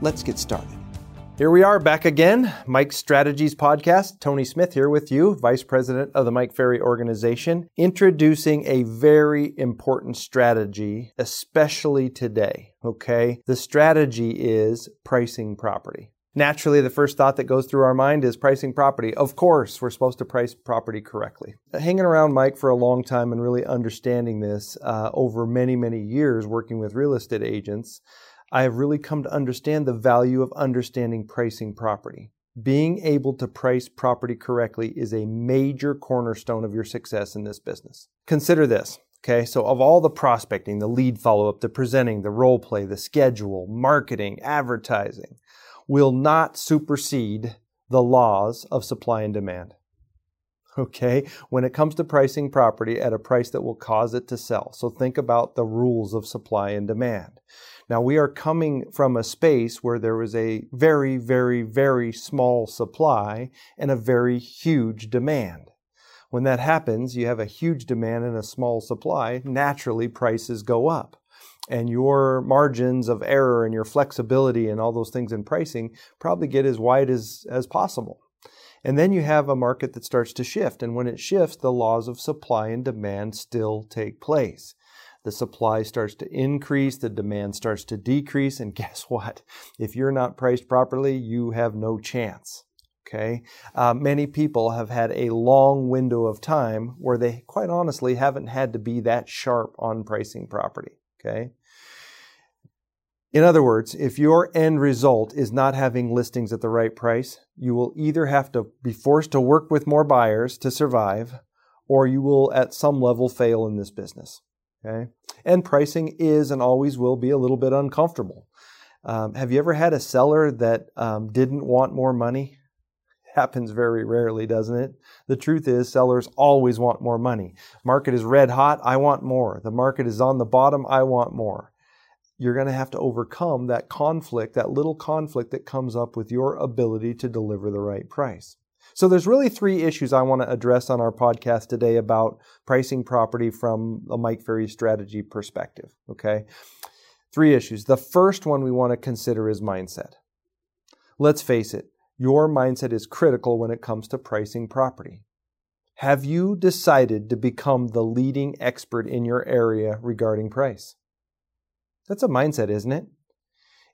Let's get started. Here we are back again, Mike Strategies Podcast. Tony Smith here with you, Vice President of the Mike Ferry Organization, introducing a very important strategy, especially today. Okay. The strategy is pricing property. Naturally, the first thought that goes through our mind is pricing property. Of course, we're supposed to price property correctly. Hanging around Mike for a long time and really understanding this uh, over many, many years working with real estate agents, I have really come to understand the value of understanding pricing property. Being able to price property correctly is a major cornerstone of your success in this business. Consider this. Okay, so of all the prospecting, the lead follow up, the presenting, the role play, the schedule, marketing, advertising, will not supersede the laws of supply and demand. Okay, when it comes to pricing property at a price that will cause it to sell. So think about the rules of supply and demand. Now we are coming from a space where there was a very, very, very small supply and a very huge demand. When that happens, you have a huge demand and a small supply, naturally prices go up and your margins of error and your flexibility and all those things in pricing probably get as wide as, as possible. And then you have a market that starts to shift. And when it shifts, the laws of supply and demand still take place. The supply starts to increase, the demand starts to decrease. And guess what? If you're not priced properly, you have no chance. Okay. Uh, many people have had a long window of time where they, quite honestly, haven't had to be that sharp on pricing property. Okay. In other words, if your end result is not having listings at the right price, you will either have to be forced to work with more buyers to survive, or you will at some level fail in this business. Okay? And pricing is and always will be a little bit uncomfortable. Um, have you ever had a seller that um, didn't want more money? Happens very rarely, doesn't it? The truth is, sellers always want more money. Market is red hot, I want more. The market is on the bottom, I want more you're going to have to overcome that conflict, that little conflict that comes up with your ability to deliver the right price. So there's really three issues I want to address on our podcast today about pricing property from a Mike Ferry strategy perspective. Okay. Three issues. The first one we want to consider is mindset. Let's face it, your mindset is critical when it comes to pricing property. Have you decided to become the leading expert in your area regarding price? That's a mindset, isn't it?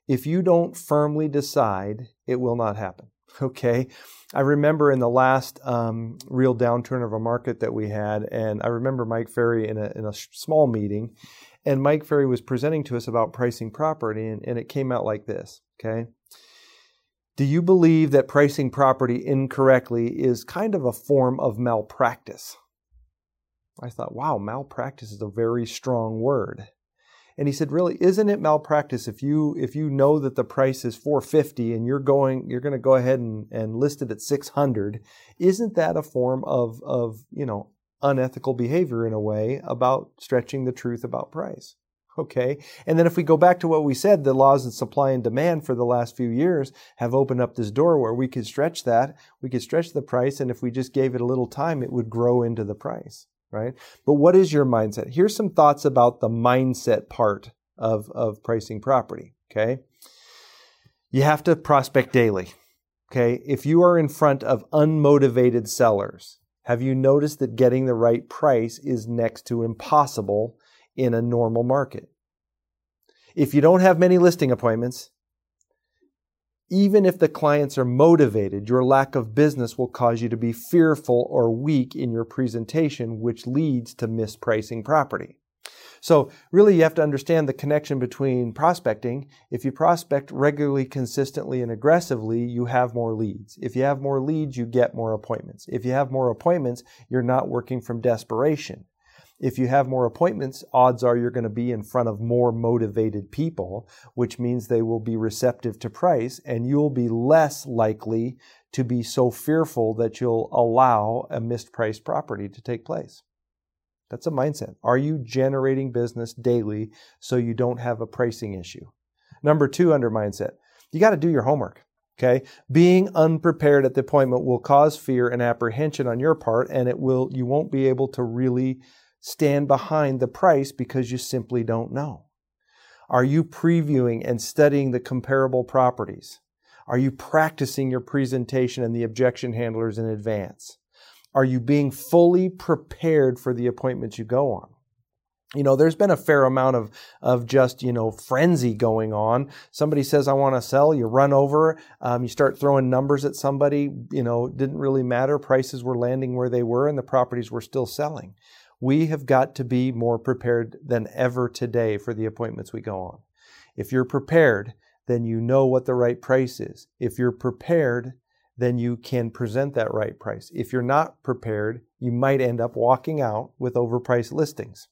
If you don't firmly decide, it will not happen. Okay. I remember in the last um, real downturn of a market that we had, and I remember Mike Ferry in a, in a small meeting, and Mike Ferry was presenting to us about pricing property, and, and it came out like this. Okay. Do you believe that pricing property incorrectly is kind of a form of malpractice? I thought, wow, malpractice is a very strong word. And he said, really, isn't it malpractice if you if you know that the price is 450 and you're going you're going to go ahead and, and list it at 600? Isn't that a form of of you know unethical behavior in a way about stretching the truth about price? Okay. And then if we go back to what we said, the laws of supply and demand for the last few years have opened up this door where we could stretch that. We could stretch the price. And if we just gave it a little time, it would grow into the price right? But what is your mindset? Here's some thoughts about the mindset part of, of pricing property, okay? You have to prospect daily, okay? If you are in front of unmotivated sellers, have you noticed that getting the right price is next to impossible in a normal market? If you don't have many listing appointments, even if the clients are motivated, your lack of business will cause you to be fearful or weak in your presentation, which leads to mispricing property. So, really, you have to understand the connection between prospecting. If you prospect regularly, consistently, and aggressively, you have more leads. If you have more leads, you get more appointments. If you have more appointments, you're not working from desperation. If you have more appointments, odds are you're going to be in front of more motivated people, which means they will be receptive to price and you'll be less likely to be so fearful that you'll allow a mispriced property to take place. That's a mindset. Are you generating business daily so you don't have a pricing issue? Number two under mindset, you got to do your homework. Okay. Being unprepared at the appointment will cause fear and apprehension on your part, and it will, you won't be able to really stand behind the price because you simply don't know. Are you previewing and studying the comparable properties? Are you practicing your presentation and the objection handlers in advance? Are you being fully prepared for the appointments you go on? you know, there's been a fair amount of, of just, you know, frenzy going on. Somebody says, I want to sell. You run over, um, you start throwing numbers at somebody, you know, didn't really matter. Prices were landing where they were and the properties were still selling. We have got to be more prepared than ever today for the appointments we go on. If you're prepared, then you know what the right price is. If you're prepared, then you can present that right price. If you're not prepared, you might end up walking out with overpriced listings.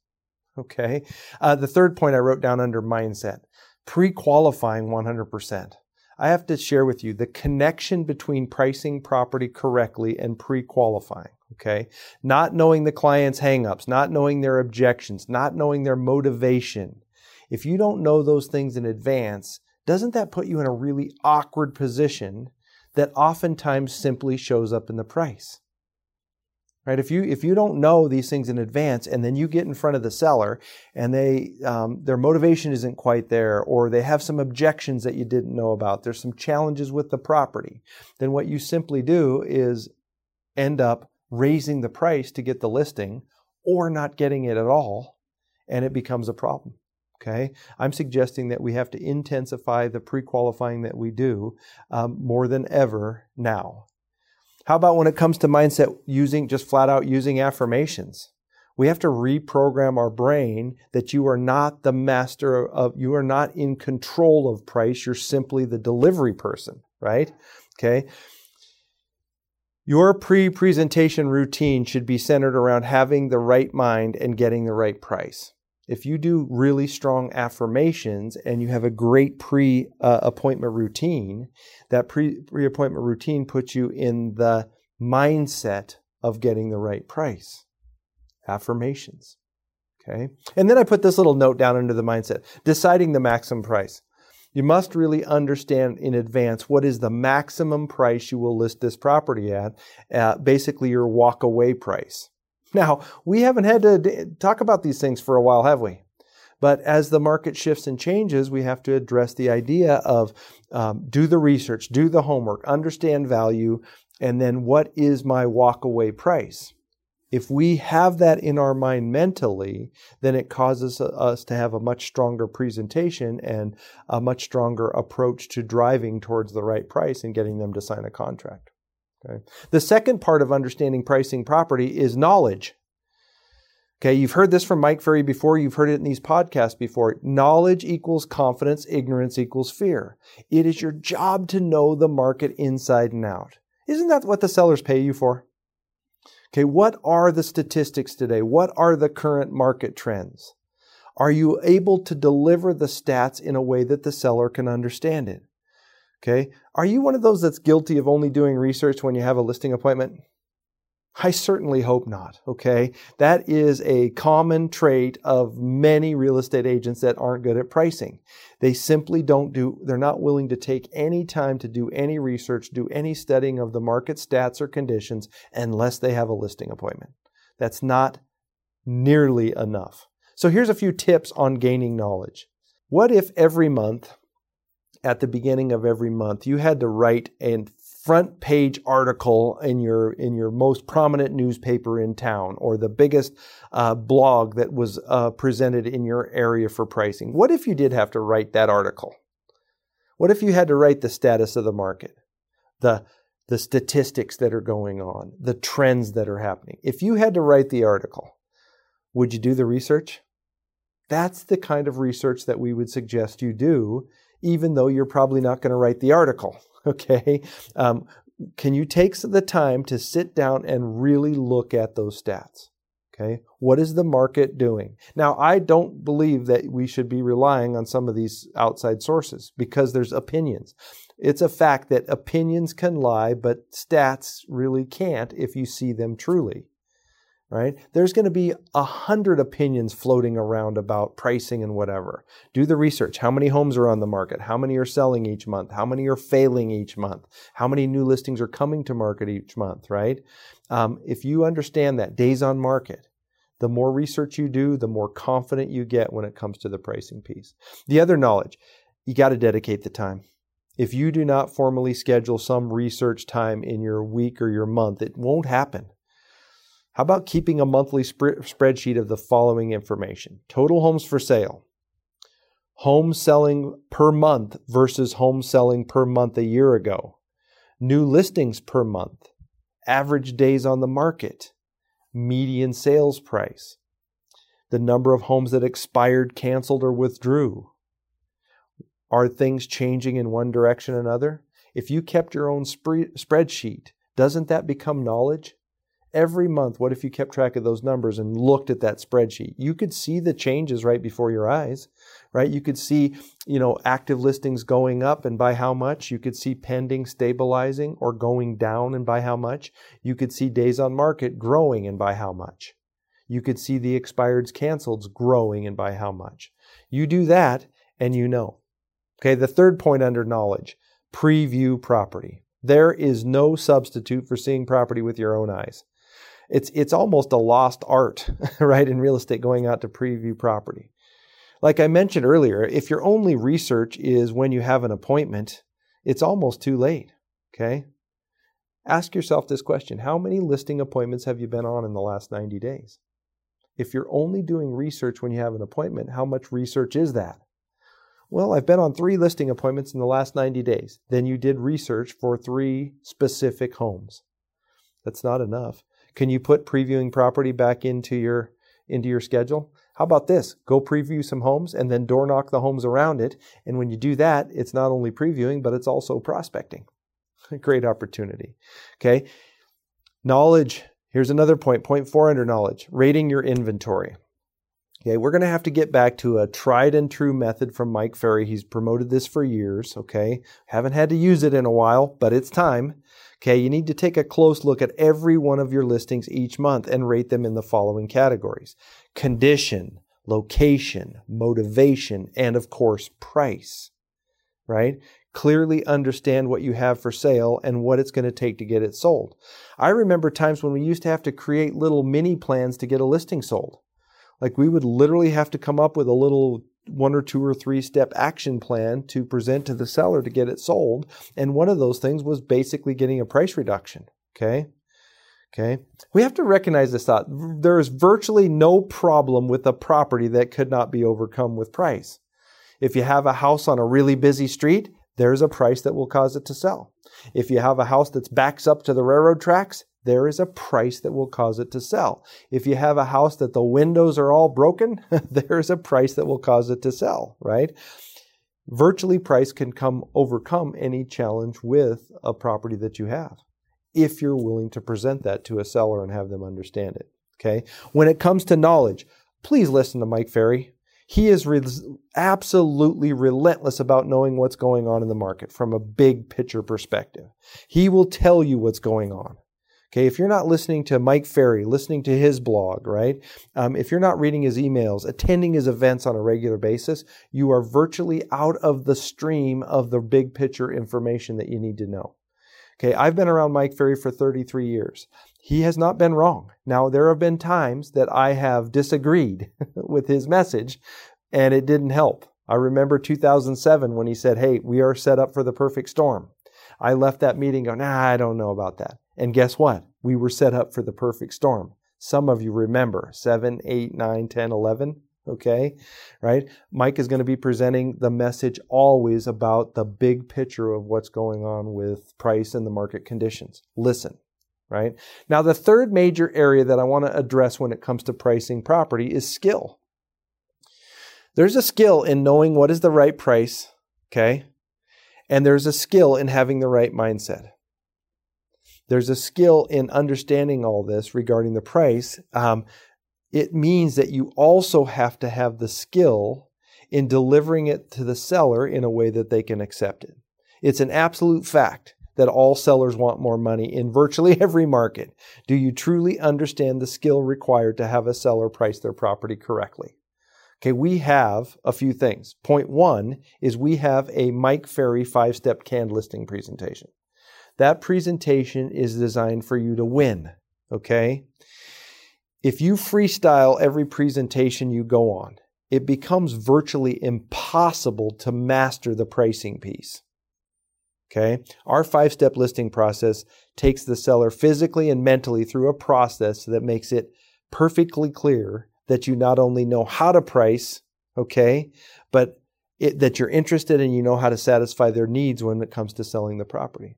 Okay. Uh, the third point I wrote down under mindset pre qualifying 100%. I have to share with you the connection between pricing property correctly and pre qualifying. Okay. Not knowing the client's hangups, not knowing their objections, not knowing their motivation. If you don't know those things in advance, doesn't that put you in a really awkward position that oftentimes simply shows up in the price? right if you if you don't know these things in advance and then you get in front of the seller and they um, their motivation isn't quite there or they have some objections that you didn't know about there's some challenges with the property then what you simply do is end up raising the price to get the listing or not getting it at all and it becomes a problem okay i'm suggesting that we have to intensify the pre-qualifying that we do um, more than ever now how about when it comes to mindset using just flat out using affirmations? We have to reprogram our brain that you are not the master of, you are not in control of price. You're simply the delivery person, right? Okay. Your pre presentation routine should be centered around having the right mind and getting the right price if you do really strong affirmations and you have a great pre uh, appointment routine, that pre appointment routine puts you in the mindset of getting the right price. Affirmations. Okay. And then I put this little note down under the mindset deciding the maximum price. You must really understand in advance what is the maximum price you will list this property at, uh, basically your walk away price. Now, we haven't had to talk about these things for a while, have we? But as the market shifts and changes, we have to address the idea of um, do the research, do the homework, understand value, and then what is my walkaway price? If we have that in our mind mentally, then it causes us to have a much stronger presentation and a much stronger approach to driving towards the right price and getting them to sign a contract. Okay. The second part of understanding pricing property is knowledge. Okay, you've heard this from Mike Ferry before, you've heard it in these podcasts before. Knowledge equals confidence, ignorance equals fear. It is your job to know the market inside and out. Isn't that what the sellers pay you for? Okay, what are the statistics today? What are the current market trends? Are you able to deliver the stats in a way that the seller can understand it? Okay. Are you one of those that's guilty of only doing research when you have a listing appointment? I certainly hope not. Okay. That is a common trait of many real estate agents that aren't good at pricing. They simply don't do, they're not willing to take any time to do any research, do any studying of the market stats or conditions unless they have a listing appointment. That's not nearly enough. So here's a few tips on gaining knowledge. What if every month at the beginning of every month, you had to write a front page article in your in your most prominent newspaper in town or the biggest uh, blog that was uh, presented in your area for pricing. What if you did have to write that article? What if you had to write the status of the market, the the statistics that are going on, the trends that are happening? If you had to write the article, would you do the research? That's the kind of research that we would suggest you do even though you're probably not going to write the article. Okay. Um, can you take the time to sit down and really look at those stats? Okay. What is the market doing? Now, I don't believe that we should be relying on some of these outside sources because there's opinions. It's a fact that opinions can lie, but stats really can't if you see them truly. Right? There's going to be a hundred opinions floating around about pricing and whatever. Do the research. How many homes are on the market? How many are selling each month? How many are failing each month? How many new listings are coming to market each month? Right? Um, if you understand that days on market, the more research you do, the more confident you get when it comes to the pricing piece. The other knowledge, you got to dedicate the time. If you do not formally schedule some research time in your week or your month, it won't happen. How about keeping a monthly sp- spreadsheet of the following information? Total homes for sale, home selling per month versus home selling per month a year ago, new listings per month, average days on the market, median sales price, the number of homes that expired, canceled, or withdrew, are things changing in one direction or another? If you kept your own spreadsheet, doesn't that become knowledge? Every month, what if you kept track of those numbers and looked at that spreadsheet? You could see the changes right before your eyes, right? You could see, you know, active listings going up and by how much. You could see pending stabilizing or going down and by how much. You could see days on market growing and by how much. You could see the expireds canceleds growing and by how much. You do that and you know. Okay, the third point under knowledge preview property. There is no substitute for seeing property with your own eyes. It's, it's almost a lost art, right, in real estate going out to preview property. Like I mentioned earlier, if your only research is when you have an appointment, it's almost too late, okay? Ask yourself this question How many listing appointments have you been on in the last 90 days? If you're only doing research when you have an appointment, how much research is that? Well, I've been on three listing appointments in the last 90 days. Then you did research for three specific homes. That's not enough. Can you put previewing property back into your into your schedule? How about this? Go preview some homes and then door knock the homes around it. And when you do that, it's not only previewing, but it's also prospecting. Great opportunity. Okay. Knowledge. Here's another point. Point four under knowledge. Rating your inventory. Okay, we're going to have to get back to a tried and true method from Mike Ferry. He's promoted this for years, okay? Haven't had to use it in a while, but it's time. Okay, you need to take a close look at every one of your listings each month and rate them in the following categories condition, location, motivation, and of course, price, right? Clearly understand what you have for sale and what it's going to take to get it sold. I remember times when we used to have to create little mini plans to get a listing sold. Like we would literally have to come up with a little one or two or three step action plan to present to the seller to get it sold. And one of those things was basically getting a price reduction. Okay. Okay. We have to recognize this thought. There is virtually no problem with a property that could not be overcome with price. If you have a house on a really busy street, there's a price that will cause it to sell. If you have a house that's backs up to the railroad tracks, there is a price that will cause it to sell. If you have a house that the windows are all broken, there is a price that will cause it to sell, right? Virtually price can come overcome any challenge with a property that you have if you're willing to present that to a seller and have them understand it. Okay. When it comes to knowledge, please listen to Mike Ferry. He is re- absolutely relentless about knowing what's going on in the market from a big picture perspective. He will tell you what's going on. Okay, if you're not listening to Mike Ferry, listening to his blog, right? Um, if you're not reading his emails, attending his events on a regular basis, you are virtually out of the stream of the big picture information that you need to know. Okay, I've been around Mike Ferry for 33 years. He has not been wrong. Now, there have been times that I have disagreed with his message and it didn't help. I remember 2007 when he said, Hey, we are set up for the perfect storm. I left that meeting going, Nah, I don't know about that. And guess what? We were set up for the perfect storm. Some of you remember 7, 8, 9, 10, 11. Okay, right? Mike is going to be presenting the message always about the big picture of what's going on with price and the market conditions. Listen, right? Now, the third major area that I want to address when it comes to pricing property is skill. There's a skill in knowing what is the right price, okay? And there's a skill in having the right mindset. There's a skill in understanding all this regarding the price. Um, it means that you also have to have the skill in delivering it to the seller in a way that they can accept it. It's an absolute fact that all sellers want more money in virtually every market. Do you truly understand the skill required to have a seller price their property correctly? Okay, we have a few things. Point one is we have a Mike Ferry five step canned listing presentation. That presentation is designed for you to win. Okay? If you freestyle every presentation you go on, it becomes virtually impossible to master the pricing piece. Okay. Our five step listing process takes the seller physically and mentally through a process that makes it perfectly clear that you not only know how to price, okay, but it, that you're interested and you know how to satisfy their needs when it comes to selling the property.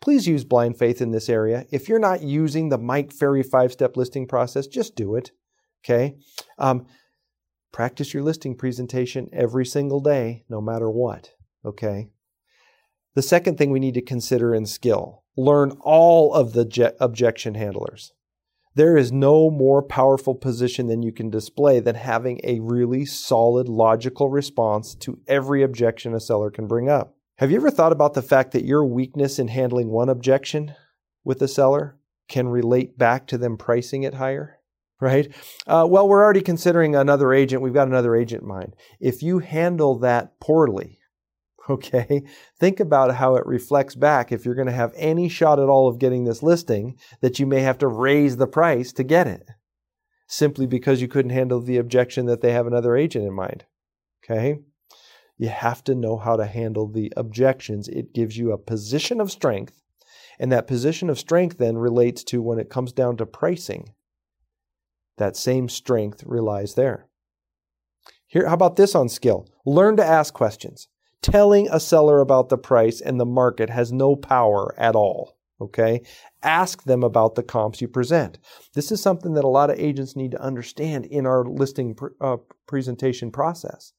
Please use blind faith in this area. If you're not using the Mike Ferry five step listing process, just do it. Okay. Um, practice your listing presentation every single day, no matter what. Okay. The second thing we need to consider in skill learn all of the je- objection handlers. There is no more powerful position than you can display than having a really solid, logical response to every objection a seller can bring up. Have you ever thought about the fact that your weakness in handling one objection with a seller can relate back to them pricing it higher? Right? Uh, well, we're already considering another agent. We've got another agent in mind. If you handle that poorly, okay? Think about how it reflects back if you're going to have any shot at all of getting this listing that you may have to raise the price to get it simply because you couldn't handle the objection that they have another agent in mind. Okay? You have to know how to handle the objections. It gives you a position of strength, and that position of strength then relates to when it comes down to pricing. That same strength relies there. Here, how about this on skill? Learn to ask questions telling a seller about the price and the market has no power at all. Okay. Ask them about the comps you present. This is something that a lot of agents need to understand in our listing pr- uh, presentation process.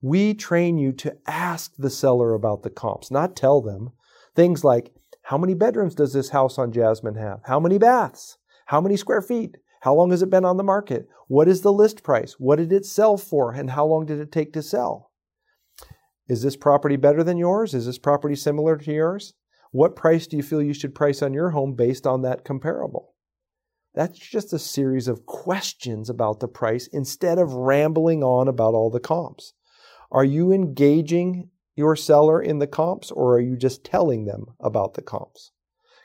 We train you to ask the seller about the comps, not tell them. Things like, how many bedrooms does this house on Jasmine have? How many baths? How many square feet? How long has it been on the market? What is the list price? What did it sell for? And how long did it take to sell? Is this property better than yours? Is this property similar to yours? What price do you feel you should price on your home based on that comparable? That's just a series of questions about the price instead of rambling on about all the comps. Are you engaging your seller in the comps or are you just telling them about the comps?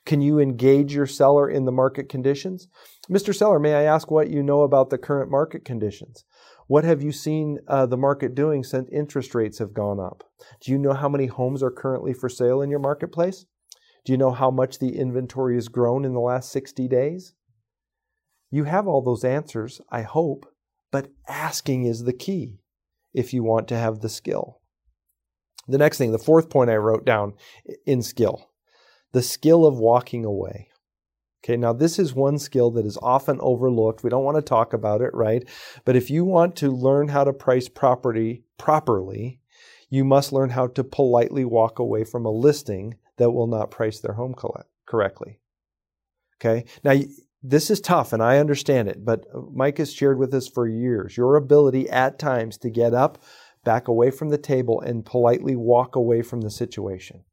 Can you engage your seller in the market conditions? Mr. Seller, may I ask what you know about the current market conditions? What have you seen uh, the market doing since interest rates have gone up? Do you know how many homes are currently for sale in your marketplace? Do you know how much the inventory has grown in the last 60 days? You have all those answers, I hope, but asking is the key if you want to have the skill. The next thing, the fourth point I wrote down in skill, the skill of walking away. Okay, now this is one skill that is often overlooked. We don't want to talk about it, right? But if you want to learn how to price property properly, you must learn how to politely walk away from a listing that will not price their home correctly. Okay, now this is tough and I understand it, but Mike has shared with us for years your ability at times to get up, back away from the table, and politely walk away from the situation.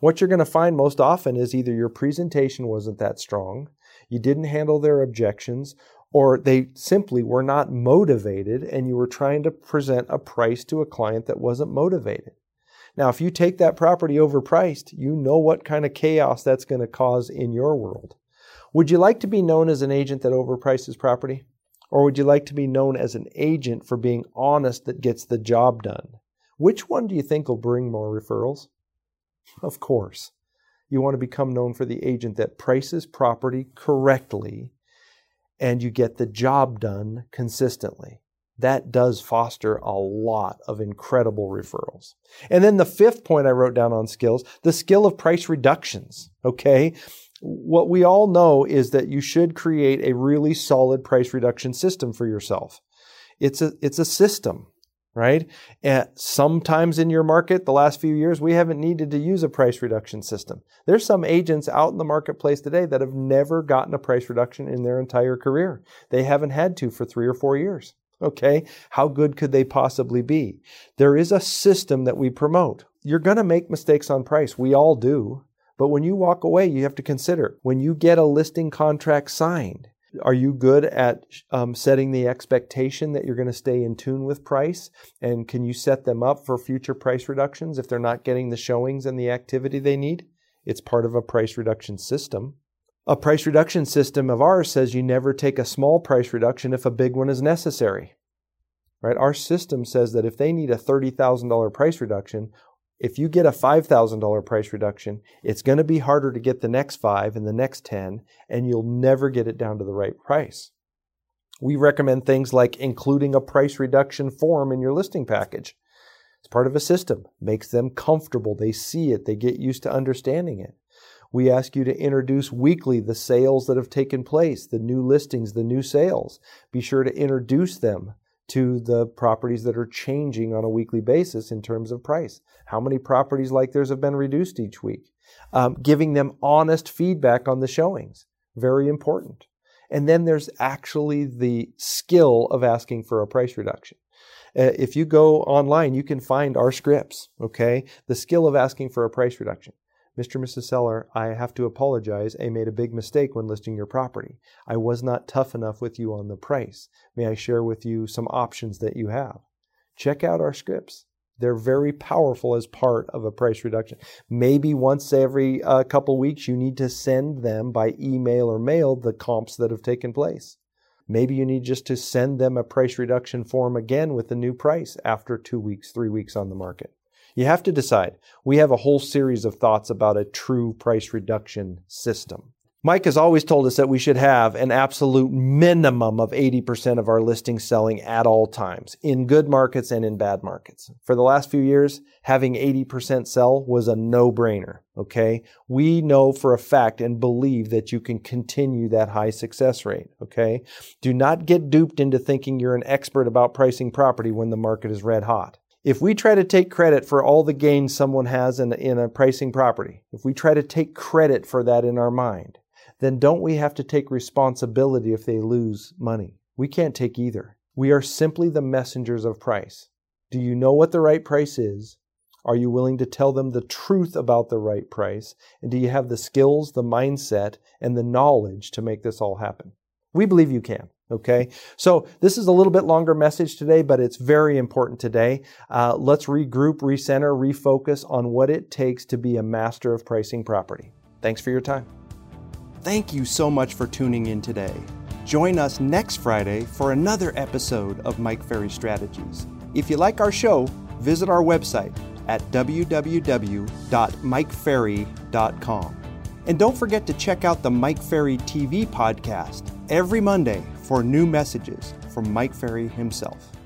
What you're going to find most often is either your presentation wasn't that strong, you didn't handle their objections, or they simply were not motivated and you were trying to present a price to a client that wasn't motivated. Now, if you take that property overpriced, you know what kind of chaos that's going to cause in your world. Would you like to be known as an agent that overprices property? Or would you like to be known as an agent for being honest that gets the job done? Which one do you think will bring more referrals? Of course. You want to become known for the agent that prices property correctly and you get the job done consistently. That does foster a lot of incredible referrals. And then the fifth point I wrote down on skills, the skill of price reductions. Okay. What we all know is that you should create a really solid price reduction system for yourself. It's a, it's a system. right? And sometimes in your market, the last few years, we haven't needed to use a price reduction system. There's some agents out in the marketplace today that have never gotten a price reduction in their entire career. They haven't had to for three or four years. Okay, how good could they possibly be? There is a system that we promote. You're going to make mistakes on price. We all do. But when you walk away, you have to consider when you get a listing contract signed, are you good at um, setting the expectation that you're going to stay in tune with price? And can you set them up for future price reductions if they're not getting the showings and the activity they need? It's part of a price reduction system. A price reduction system of ours says you never take a small price reduction if a big one is necessary. Right? Our system says that if they need a $30,000 price reduction, if you get a $5,000 price reduction, it's going to be harder to get the next five and the next 10, and you'll never get it down to the right price. We recommend things like including a price reduction form in your listing package. It's part of a system, makes them comfortable. They see it, they get used to understanding it. We ask you to introduce weekly the sales that have taken place, the new listings, the new sales. Be sure to introduce them to the properties that are changing on a weekly basis in terms of price. How many properties like theirs have been reduced each week? Um, giving them honest feedback on the showings. Very important. And then there's actually the skill of asking for a price reduction. Uh, if you go online, you can find our scripts, okay? The skill of asking for a price reduction. Mr. and Mrs. Seller, I have to apologize. I made a big mistake when listing your property. I was not tough enough with you on the price. May I share with you some options that you have? Check out our scripts. They're very powerful as part of a price reduction. Maybe once every uh, couple weeks, you need to send them by email or mail the comps that have taken place. Maybe you need just to send them a price reduction form again with the new price after two weeks, three weeks on the market. You have to decide. We have a whole series of thoughts about a true price reduction system. Mike has always told us that we should have an absolute minimum of 80% of our listings selling at all times, in good markets and in bad markets. For the last few years, having 80% sell was a no brainer. Okay. We know for a fact and believe that you can continue that high success rate. Okay. Do not get duped into thinking you're an expert about pricing property when the market is red hot. If we try to take credit for all the gains someone has in, in a pricing property, if we try to take credit for that in our mind, then don't we have to take responsibility if they lose money? We can't take either. We are simply the messengers of price. Do you know what the right price is? Are you willing to tell them the truth about the right price? And do you have the skills, the mindset, and the knowledge to make this all happen? We believe you can. Okay, so this is a little bit longer message today, but it's very important today. Uh, let's regroup, recenter, refocus on what it takes to be a master of pricing property. Thanks for your time. Thank you so much for tuning in today. Join us next Friday for another episode of Mike Ferry Strategies. If you like our show, visit our website at www.mikeferry.com. And don't forget to check out the Mike Ferry TV podcast every Monday for new messages from Mike Ferry himself.